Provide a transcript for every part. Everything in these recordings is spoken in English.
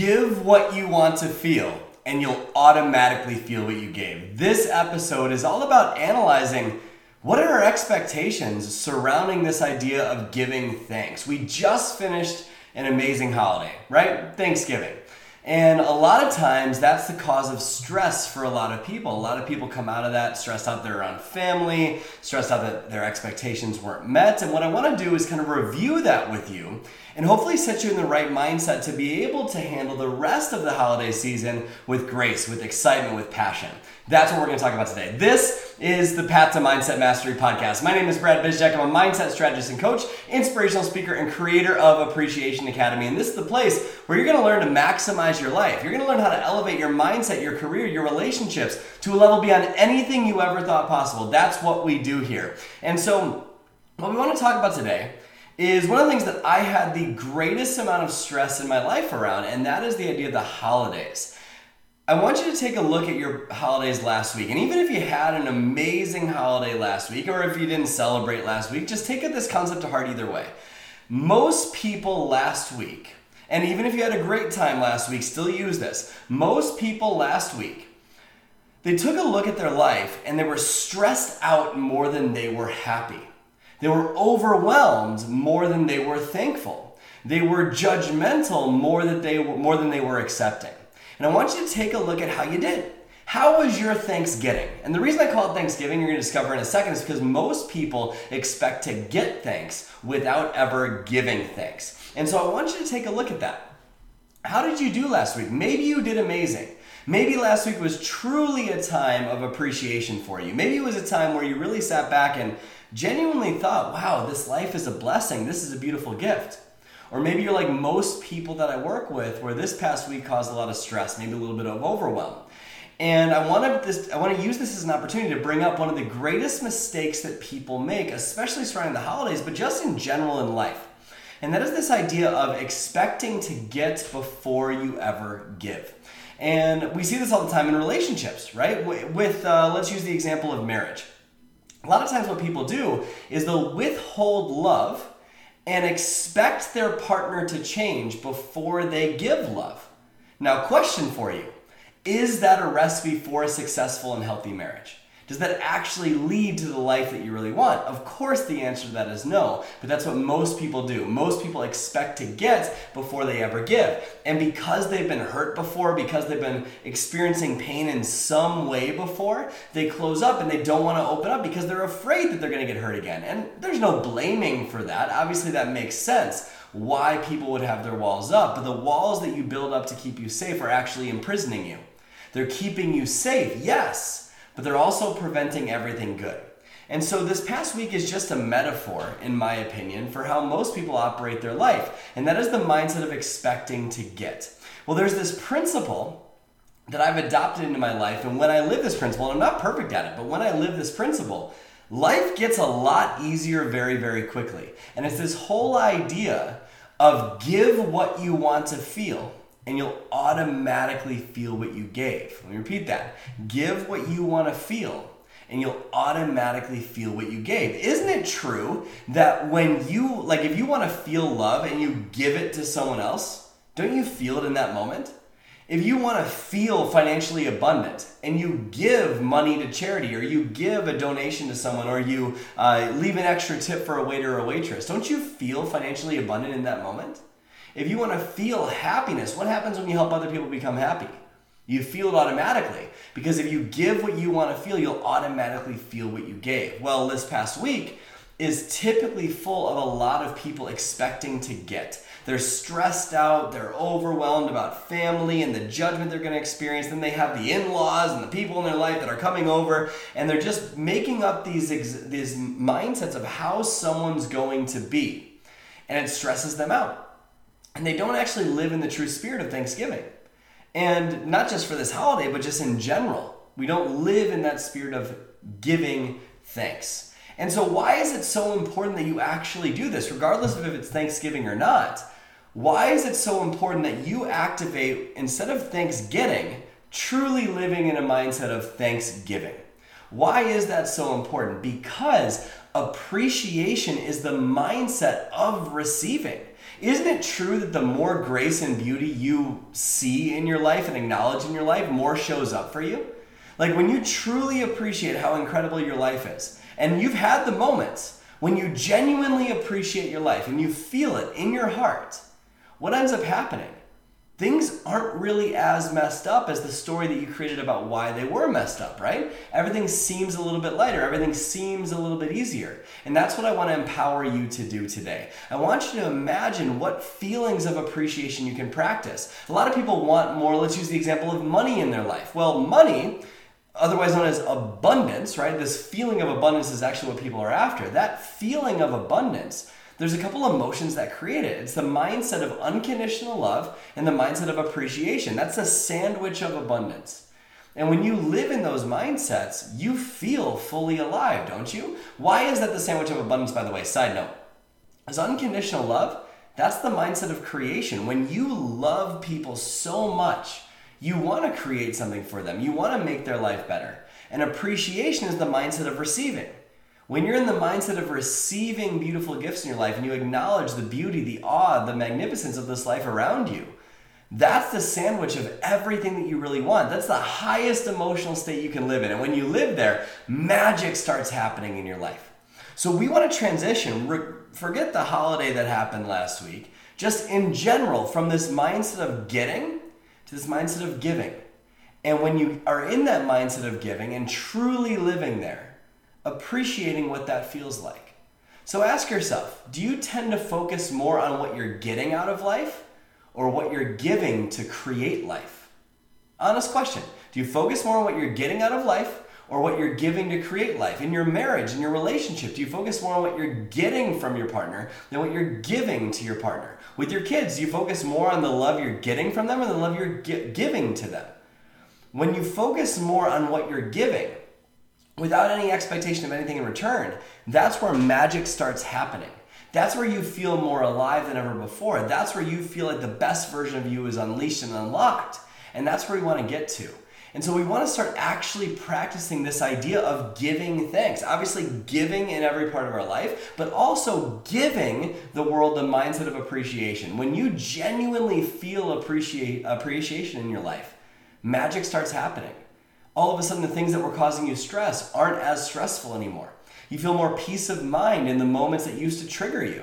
Give what you want to feel, and you'll automatically feel what you gave. This episode is all about analyzing what are our expectations surrounding this idea of giving thanks. We just finished an amazing holiday, right? Thanksgiving. And a lot of times that's the cause of stress for a lot of people. A lot of people come out of that stressed out they're around family, stressed out that their expectations weren't met. And what I want to do is kind of review that with you and hopefully set you in the right mindset to be able to handle the rest of the holiday season with grace, with excitement, with passion. That's what we're going to talk about today. This is the Path to Mindset Mastery podcast. My name is Brad Bizjack. I'm a mindset strategist and coach, inspirational speaker, and creator of Appreciation Academy. And this is the place where you're going to learn to maximize your life. You're going to learn how to elevate your mindset, your career, your relationships to a level beyond anything you ever thought possible. That's what we do here. And so, what we want to talk about today is one of the things that I had the greatest amount of stress in my life around, and that is the idea of the holidays. I want you to take a look at your holidays last week. And even if you had an amazing holiday last week, or if you didn't celebrate last week, just take this concept to heart either way. Most people last week, and even if you had a great time last week, still use this. Most people last week, they took a look at their life and they were stressed out more than they were happy. They were overwhelmed more than they were thankful. They were judgmental more than they were, more than they were accepting. And I want you to take a look at how you did. How was your Thanksgetting? And the reason I call it Thanksgetting, you're going to discover in a second, is because most people expect to get thanks without ever giving thanks. And so I want you to take a look at that. How did you do last week? Maybe you did amazing. Maybe last week was truly a time of appreciation for you. Maybe it was a time where you really sat back and genuinely thought, wow, this life is a blessing. This is a beautiful gift. Or maybe you're like most people that I work with, where this past week caused a lot of stress, maybe a little bit of overwhelm. And I want to this I want to use this as an opportunity to bring up one of the greatest mistakes that people make, especially surrounding the holidays, but just in general in life. And that is this idea of expecting to get before you ever give. And we see this all the time in relationships, right? With uh, let's use the example of marriage. A lot of times, what people do is they'll withhold love and expect their partner to change before they give love. Now, question for you Is that a recipe for a successful and healthy marriage? Does that actually lead to the life that you really want? Of course, the answer to that is no, but that's what most people do. Most people expect to get before they ever give. And because they've been hurt before, because they've been experiencing pain in some way before, they close up and they don't want to open up because they're afraid that they're going to get hurt again. And there's no blaming for that. Obviously, that makes sense why people would have their walls up, but the walls that you build up to keep you safe are actually imprisoning you. They're keeping you safe, yes but they're also preventing everything good. And so this past week is just a metaphor, in my opinion, for how most people operate their life. And that is the mindset of expecting to get. Well, there's this principle that I've adopted into my life. And when I live this principle, and I'm not perfect at it, but when I live this principle, life gets a lot easier very, very quickly. And it's this whole idea of give what you want to feel and you'll automatically feel what you gave. Let me repeat that. Give what you want to feel and you'll automatically feel what you gave. Isn't it true that when you, like, if you want to feel love and you give it to someone else, don't you feel it in that moment? If you want to feel financially abundant and you give money to charity or you give a donation to someone or you uh, leave an extra tip for a waiter or a waitress, don't you feel financially abundant in that moment? If you want to feel happiness, what happens when you help other people become happy? You feel it automatically because if you give what you want to feel, you'll automatically feel what you gave. Well, this past week is typically full of a lot of people expecting to get. They're stressed out, they're overwhelmed about family and the judgment they're going to experience. Then they have the in laws and the people in their life that are coming over, and they're just making up these, these mindsets of how someone's going to be. And it stresses them out and they don't actually live in the true spirit of Thanksgiving. And not just for this holiday, but just in general. We don't live in that spirit of giving thanks. And so, why is it so important that you actually do this, regardless of if it's Thanksgiving or not? Why is it so important that you activate, instead of thanksgetting, truly living in a mindset of thanksgiving? Why is that so important? Because appreciation is the mindset of receiving. Isn't it true that the more grace and beauty you see in your life and acknowledge in your life, more shows up for you? Like when you truly appreciate how incredible your life is, and you've had the moments when you genuinely appreciate your life and you feel it in your heart, what ends up happening? Things aren't really as messed up as the story that you created about why they were messed up, right? Everything seems a little bit lighter, everything seems a little bit easier. And that's what I want to empower you to do today. I want you to imagine what feelings of appreciation you can practice. A lot of people want more, let's use the example of money in their life. Well, money otherwise known as abundance, right? This feeling of abundance is actually what people are after. That feeling of abundance there's a couple emotions that create it. It's the mindset of unconditional love and the mindset of appreciation. That's a sandwich of abundance. And when you live in those mindsets, you feel fully alive, don't you? Why is that the sandwich of abundance, by the way? Side note. As unconditional love, that's the mindset of creation. When you love people so much, you want to create something for them, you want to make their life better. And appreciation is the mindset of receiving. When you're in the mindset of receiving beautiful gifts in your life and you acknowledge the beauty, the awe, the magnificence of this life around you, that's the sandwich of everything that you really want. That's the highest emotional state you can live in. And when you live there, magic starts happening in your life. So we want to transition, forget the holiday that happened last week, just in general, from this mindset of getting to this mindset of giving. And when you are in that mindset of giving and truly living there, appreciating what that feels like. So ask yourself do you tend to focus more on what you're getting out of life or what you're giving to create life? Honest question. Do you focus more on what you're getting out of life or what you're giving to create life? In your marriage, in your relationship, do you focus more on what you're getting from your partner than what you're giving to your partner? With your kids, do you focus more on the love you're getting from them or the love you're giving to them? When you focus more on what you're giving, without any expectation of anything in return, that's where magic starts happening. That's where you feel more alive than ever before. That's where you feel like the best version of you is unleashed and unlocked. And that's where we want to get to. And so we want to start actually practicing this idea of giving thanks. Obviously, giving in every part of our life, but also giving the world the mindset of appreciation. When you genuinely feel appreciate, appreciation in your life, magic starts happening all of a sudden the things that were causing you stress aren't as stressful anymore. You feel more peace of mind in the moments that used to trigger you.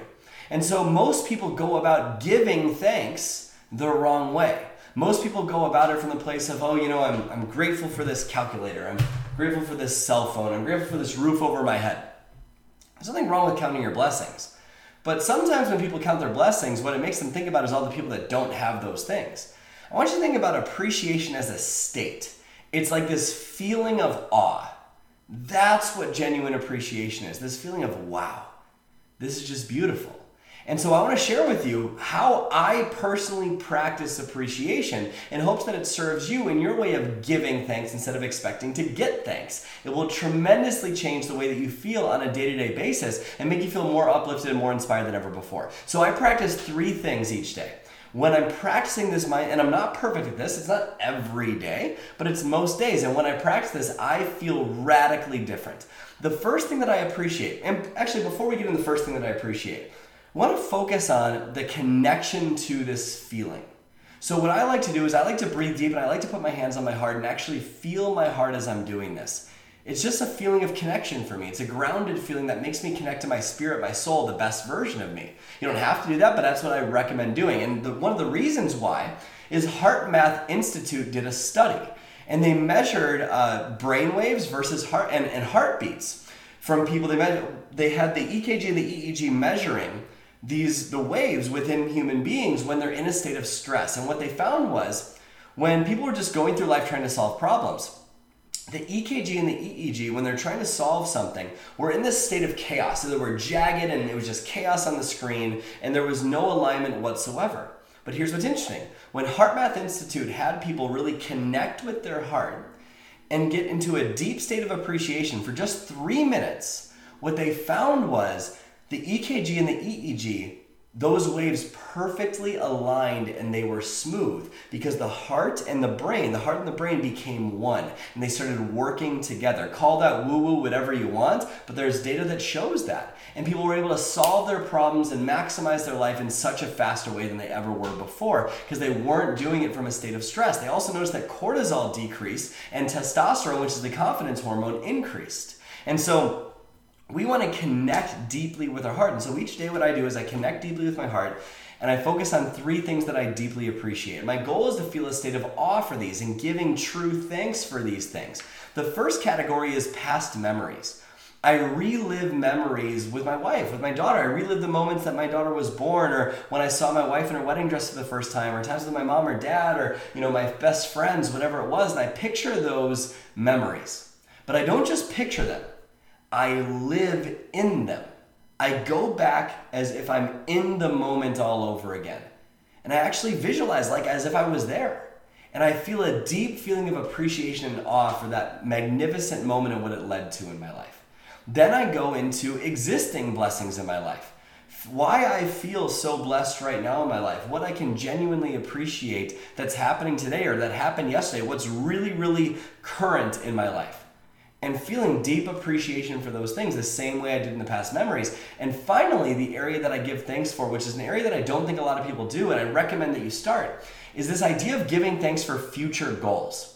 And so most people go about giving thanks the wrong way. Most people go about it from the place of, oh, you know, I'm, I'm grateful for this calculator. I'm grateful for this cell phone. I'm grateful for this roof over my head. There's nothing wrong with counting your blessings. But sometimes when people count their blessings, what it makes them think about is all the people that don't have those things. I want you to think about appreciation as a state. It's like this feeling of awe. That's what genuine appreciation is this feeling of wow, this is just beautiful. And so I want to share with you how I personally practice appreciation in hopes that it serves you in your way of giving thanks instead of expecting to get thanks. It will tremendously change the way that you feel on a day to day basis and make you feel more uplifted and more inspired than ever before. So I practice three things each day when I'm practicing this mind, and I'm not perfect at this, it's not every day, but it's most days. And when I practice this, I feel radically different. The first thing that I appreciate, and actually, before we get into the first thing that I appreciate, I want to focus on the connection to this feeling. So, what I like to do is I like to breathe deep and I like to put my hands on my heart and actually feel my heart as I'm doing this. It's just a feeling of connection for me. It's a grounded feeling that makes me connect to my spirit, my soul, the best version of me. You don't have to do that, but that's what I recommend doing. And the, one of the reasons why is HeartMath Institute did a study, and they measured uh, brain waves versus heart and, and heartbeats from people. They measured, they had the EKG and the EEG measuring these the waves within human beings when they're in a state of stress. And what they found was when people were just going through life trying to solve problems the EKG and the EEG, when they're trying to solve something, were in this state of chaos. So they were jagged and it was just chaos on the screen and there was no alignment whatsoever. But here's what's interesting when HeartMath Institute had people really connect with their heart and get into a deep state of appreciation for just three minutes, what they found was the EKG and the EEG those waves perfectly aligned and they were smooth because the heart and the brain, the heart and the brain became one and they started working together. Call that woo woo, whatever you want, but there's data that shows that. And people were able to solve their problems and maximize their life in such a faster way than they ever were before because they weren't doing it from a state of stress. They also noticed that cortisol decreased and testosterone, which is the confidence hormone, increased. And so, we want to connect deeply with our heart. And so each day, what I do is I connect deeply with my heart and I focus on three things that I deeply appreciate. My goal is to feel a state of awe for these and giving true thanks for these things. The first category is past memories. I relive memories with my wife, with my daughter. I relive the moments that my daughter was born, or when I saw my wife in her wedding dress for the first time, or times with my mom or dad, or you know my best friends, whatever it was. And I picture those memories, but I don't just picture them. I live in them. I go back as if I'm in the moment all over again. And I actually visualize like as if I was there. And I feel a deep feeling of appreciation and awe for that magnificent moment and what it led to in my life. Then I go into existing blessings in my life. Why I feel so blessed right now in my life, what I can genuinely appreciate that's happening today or that happened yesterday, what's really, really current in my life and feeling deep appreciation for those things the same way I did in the past memories. And finally, the area that I give thanks for, which is an area that I don't think a lot of people do, and I recommend that you start, is this idea of giving thanks for future goals.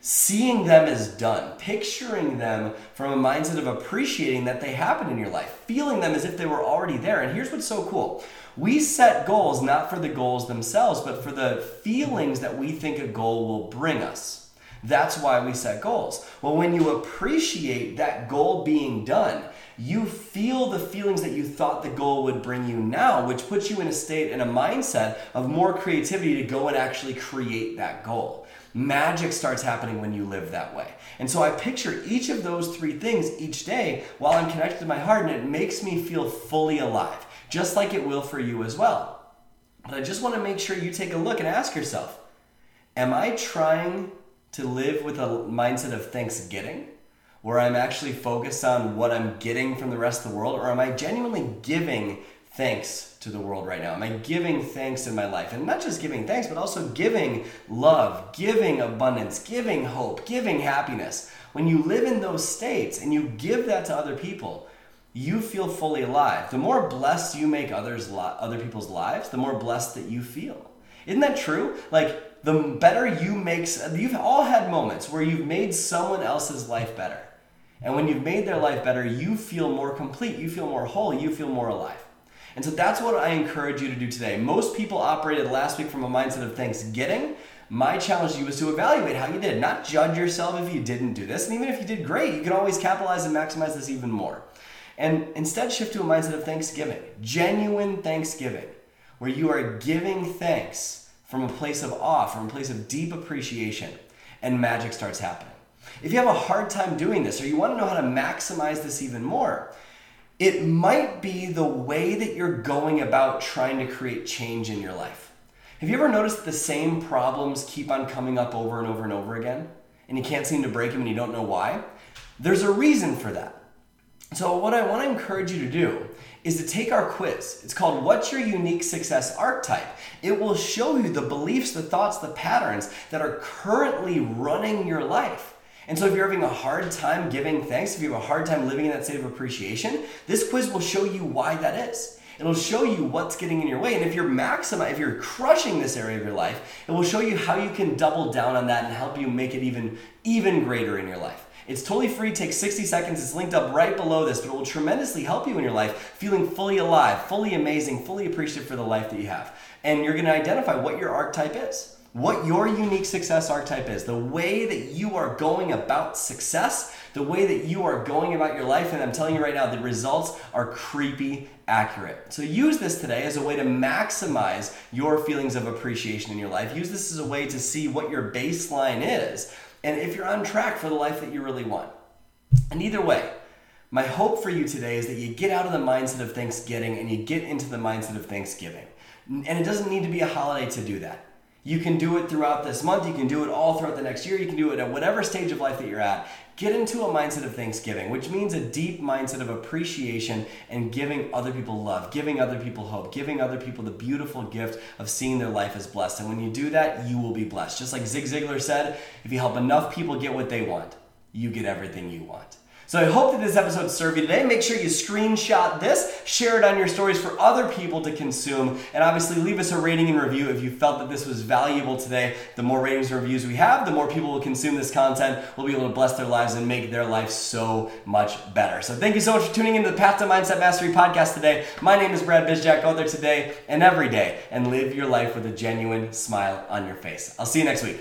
Seeing them as done, picturing them from a mindset of appreciating that they happen in your life, feeling them as if they were already there. And here's what's so cool we set goals not for the goals themselves, but for the feelings that we think a goal will bring us. That's why we set goals. Well, when you appreciate that goal being done, you feel the feelings that you thought the goal would bring you now, which puts you in a state and a mindset of more creativity to go and actually create that goal. Magic starts happening when you live that way. And so I picture each of those three things each day while I'm connected to my heart, and it makes me feel fully alive, just like it will for you as well. But I just want to make sure you take a look and ask yourself Am I trying to live with a mindset of thanksgetting, where I'm actually focused on what I'm getting from the rest of the world, or am I genuinely giving thanks to the world right now? Am I giving thanks in my life? And not just giving thanks, but also giving love, giving abundance, giving hope, giving happiness. When you live in those states and you give that to other people, you feel fully alive. The more blessed you make others other people's lives, the more blessed that you feel. Isn't that true? Like the better you make, you've all had moments where you've made someone else's life better. And when you've made their life better, you feel more complete, you feel more whole, you feel more alive. And so that's what I encourage you to do today. Most people operated last week from a mindset of thanksgetting. My challenge to you is to evaluate how you did, not judge yourself if you didn't do this. And even if you did great, you can always capitalize and maximize this even more. And instead, shift to a mindset of thanksgiving, genuine thanksgiving, where you are giving thanks from a place of awe, from a place of deep appreciation, and magic starts happening. If you have a hard time doing this or you want to know how to maximize this even more, it might be the way that you're going about trying to create change in your life. Have you ever noticed that the same problems keep on coming up over and over and over again? And you can't seem to break them and you don't know why? There's a reason for that. So, what I want to encourage you to do is to take our quiz. It's called What's Your Unique Success Archetype? It will show you the beliefs, the thoughts, the patterns that are currently running your life. And so, if you're having a hard time giving thanks, if you have a hard time living in that state of appreciation, this quiz will show you why that is. It'll show you what's getting in your way. And if you're maximizing, if you're crushing this area of your life, it will show you how you can double down on that and help you make it even, even greater in your life. It's totally free, takes 60 seconds. It's linked up right below this, but it will tremendously help you in your life, feeling fully alive, fully amazing, fully appreciative for the life that you have. And you're going to identify what your archetype is, what your unique success archetype is, the way that you are going about success, the way that you are going about your life. And I'm telling you right now, the results are creepy accurate. So use this today as a way to maximize your feelings of appreciation in your life. Use this as a way to see what your baseline is and if you're on track for the life that you really want. And either way, my hope for you today is that you get out of the mindset of Thanksgetting and you get into the mindset of Thanksgiving. And it doesn't need to be a holiday to do that. You can do it throughout this month. You can do it all throughout the next year. You can do it at whatever stage of life that you're at. Get into a mindset of thanksgiving, which means a deep mindset of appreciation and giving other people love, giving other people hope, giving other people the beautiful gift of seeing their life as blessed. And when you do that, you will be blessed. Just like Zig Ziglar said, if you help enough people get what they want, you get everything you want. So I hope that this episode served you today. Make sure you screenshot this, share it on your stories for other people to consume, and obviously leave us a rating and review if you felt that this was valuable today. The more ratings and reviews we have, the more people will consume this content. We'll be able to bless their lives and make their life so much better. So thank you so much for tuning into the Path to Mindset Mastery podcast today. My name is Brad Bizjack. Go there today and every day and live your life with a genuine smile on your face. I'll see you next week.